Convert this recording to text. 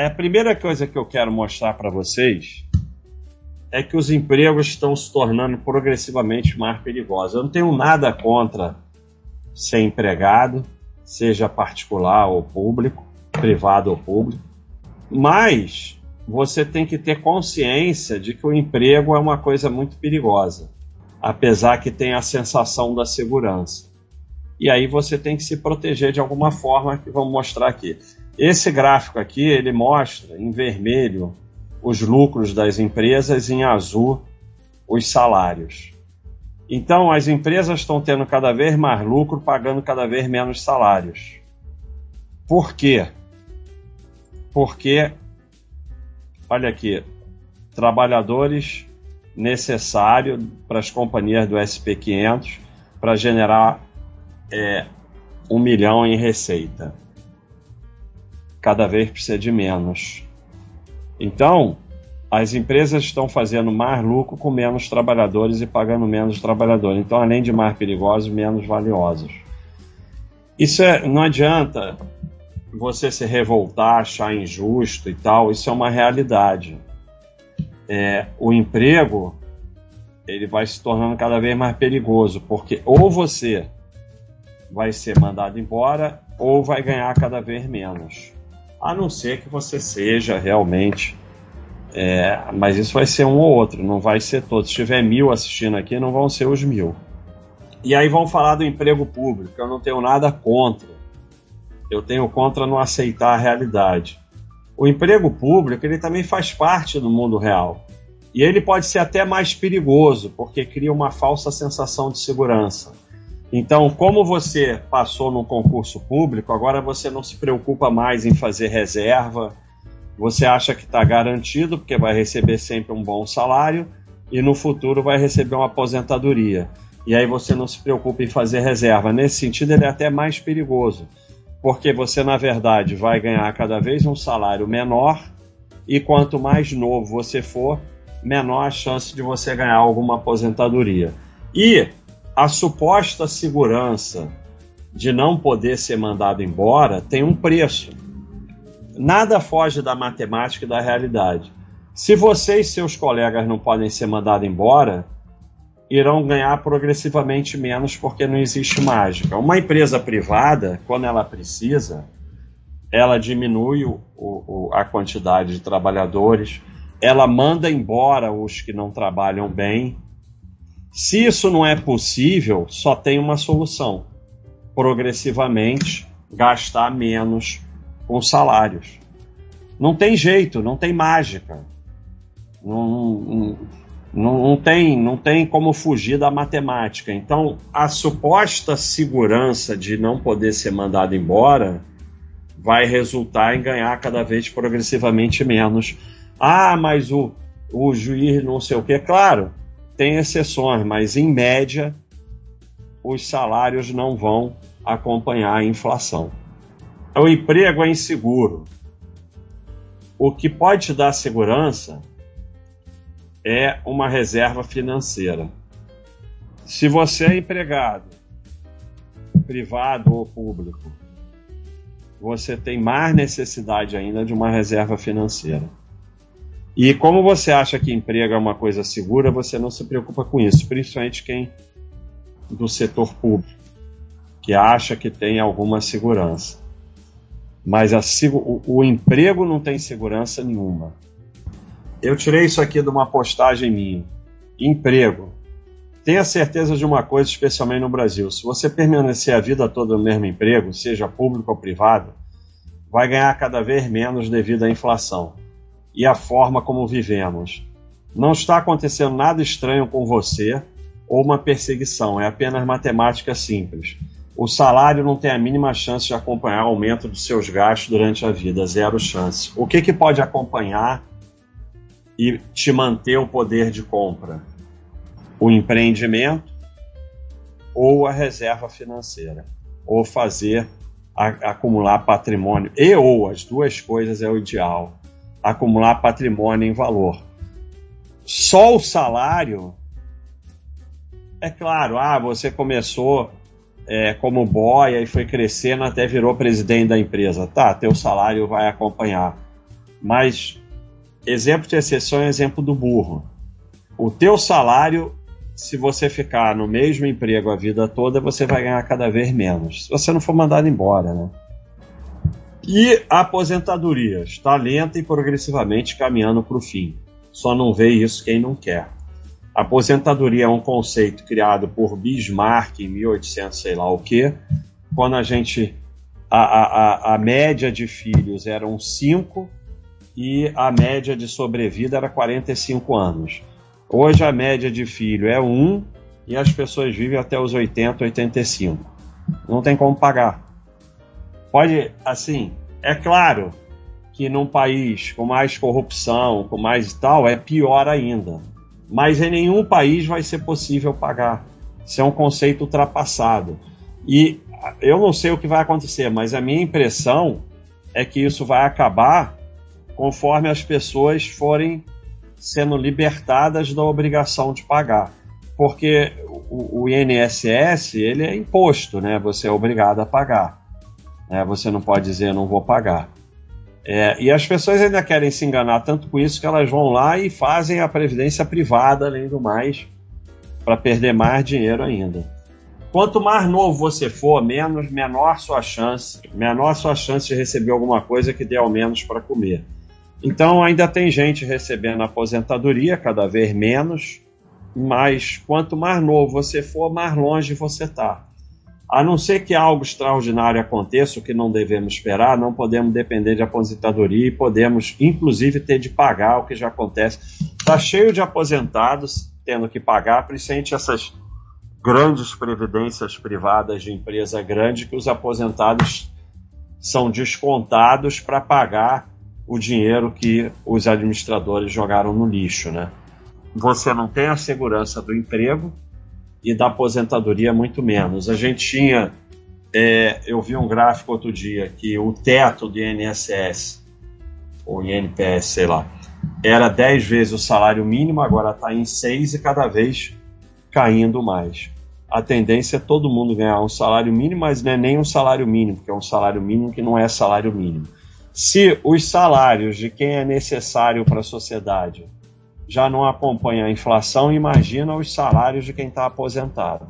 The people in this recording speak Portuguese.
é a primeira coisa que eu quero mostrar para vocês é que os empregos estão se tornando progressivamente mais perigosos. Eu não tenho nada contra ser empregado, seja particular ou público, privado ou público, mas você tem que ter consciência de que o emprego é uma coisa muito perigosa, apesar que tem a sensação da segurança. E aí você tem que se proteger de alguma forma que vamos mostrar aqui. Esse gráfico aqui, ele mostra em vermelho os lucros das empresas, em azul os salários. Então, as empresas estão tendo cada vez mais lucro, pagando cada vez menos salários. Por quê? Porque, olha aqui, trabalhadores necessário para as companhias do SP500 para generar é, um milhão em receita. Cada vez precisa de menos. Então, as empresas estão fazendo mais lucro com menos trabalhadores e pagando menos trabalhadores. Então, além de mais perigosos, menos valiosos. Isso é, não adianta você se revoltar, achar injusto e tal. Isso é uma realidade. É, o emprego ele vai se tornando cada vez mais perigoso, porque ou você vai ser mandado embora ou vai ganhar cada vez menos. A não ser que você seja realmente. É, mas isso vai ser um ou outro, não vai ser todos. Se tiver mil assistindo aqui, não vão ser os mil. E aí vão falar do emprego público. Eu não tenho nada contra. Eu tenho contra não aceitar a realidade. O emprego público ele também faz parte do mundo real. E ele pode ser até mais perigoso, porque cria uma falsa sensação de segurança. Então, como você passou num concurso público, agora você não se preocupa mais em fazer reserva, você acha que está garantido, porque vai receber sempre um bom salário e no futuro vai receber uma aposentadoria. E aí você não se preocupa em fazer reserva. Nesse sentido, ele é até mais perigoso, porque você, na verdade, vai ganhar cada vez um salário menor e quanto mais novo você for, menor a chance de você ganhar alguma aposentadoria. E a suposta segurança de não poder ser mandado embora tem um preço. Nada foge da matemática e da realidade. Se você e seus colegas não podem ser mandados embora, irão ganhar progressivamente menos porque não existe mágica. Uma empresa privada, quando ela precisa, ela diminui o, o, a quantidade de trabalhadores, ela manda embora os que não trabalham bem. Se isso não é possível, só tem uma solução: progressivamente gastar menos com salários. Não tem jeito, não tem mágica. Não, não, não, tem, não tem como fugir da matemática. Então, a suposta segurança de não poder ser mandado embora vai resultar em ganhar cada vez progressivamente menos ah, mas o, o juiz não sei o quê. Claro, tem exceções, mas em média os salários não vão acompanhar a inflação. O emprego é inseguro. O que pode te dar segurança é uma reserva financeira. Se você é empregado, privado ou público, você tem mais necessidade ainda de uma reserva financeira. E como você acha que emprego é uma coisa segura, você não se preocupa com isso, principalmente quem do setor público, que acha que tem alguma segurança. Mas a, o, o emprego não tem segurança nenhuma. Eu tirei isso aqui de uma postagem minha. Emprego. Tenha certeza de uma coisa, especialmente no Brasil: se você permanecer a vida toda no mesmo emprego, seja público ou privado, vai ganhar cada vez menos devido à inflação e a forma como vivemos. Não está acontecendo nada estranho com você ou uma perseguição, é apenas matemática simples. O salário não tem a mínima chance de acompanhar o aumento dos seus gastos durante a vida, zero chance. O que, que pode acompanhar e te manter o poder de compra? O empreendimento ou a reserva financeira, ou fazer a, acumular patrimônio, e ou as duas coisas é o ideal acumular patrimônio em valor. Só o salário, é claro, ah, você começou é, como boia e foi crescendo até virou presidente da empresa. Tá, teu salário vai acompanhar. Mas exemplo de exceção é exemplo do burro. O teu salário, se você ficar no mesmo emprego a vida toda, você vai ganhar cada vez menos. Se você não for mandado embora, né? E aposentadoria está lenta e progressivamente caminhando para o fim. Só não vê isso quem não quer. Aposentadoria é um conceito criado por Bismarck em 1800, sei lá o quê, quando a gente. A, a, a média de filhos eram 5 e a média de sobrevida era 45 anos. Hoje a média de filho é 1 um, e as pessoas vivem até os 80, 85. Não tem como pagar. Pode, assim, é claro que num país com mais corrupção, com mais tal, é pior ainda. Mas em nenhum país vai ser possível pagar. Isso é um conceito ultrapassado. E eu não sei o que vai acontecer, mas a minha impressão é que isso vai acabar conforme as pessoas forem sendo libertadas da obrigação de pagar. Porque o, o INSS, ele é imposto, né? Você é obrigado a pagar. É, você não pode dizer não vou pagar. É, e as pessoas ainda querem se enganar tanto com isso que elas vão lá e fazem a previdência privada, além do mais, para perder mais dinheiro ainda. Quanto mais novo você for, menos menor sua chance, menor sua chance de receber alguma coisa que dê ao menos para comer. Então ainda tem gente recebendo aposentadoria, cada vez menos, mas quanto mais novo você for, mais longe você está. A não ser que algo extraordinário aconteça, o que não devemos esperar, não podemos depender de aposentadoria e podemos, inclusive, ter de pagar o que já acontece. Está cheio de aposentados tendo que pagar, principalmente essas grandes previdências privadas de empresa grande, que os aposentados são descontados para pagar o dinheiro que os administradores jogaram no lixo, né? Você não tem a segurança do emprego, e da aposentadoria muito menos. A gente tinha, é, eu vi um gráfico outro dia que o teto do INSS, ou INPS, sei lá, era 10 vezes o salário mínimo, agora está em 6 e cada vez caindo mais. A tendência é todo mundo ganhar um salário mínimo, mas não é nem um salário mínimo, porque é um salário mínimo que não é salário mínimo. Se os salários de quem é necessário para a sociedade já não acompanha a inflação, imagina os salários de quem está aposentado.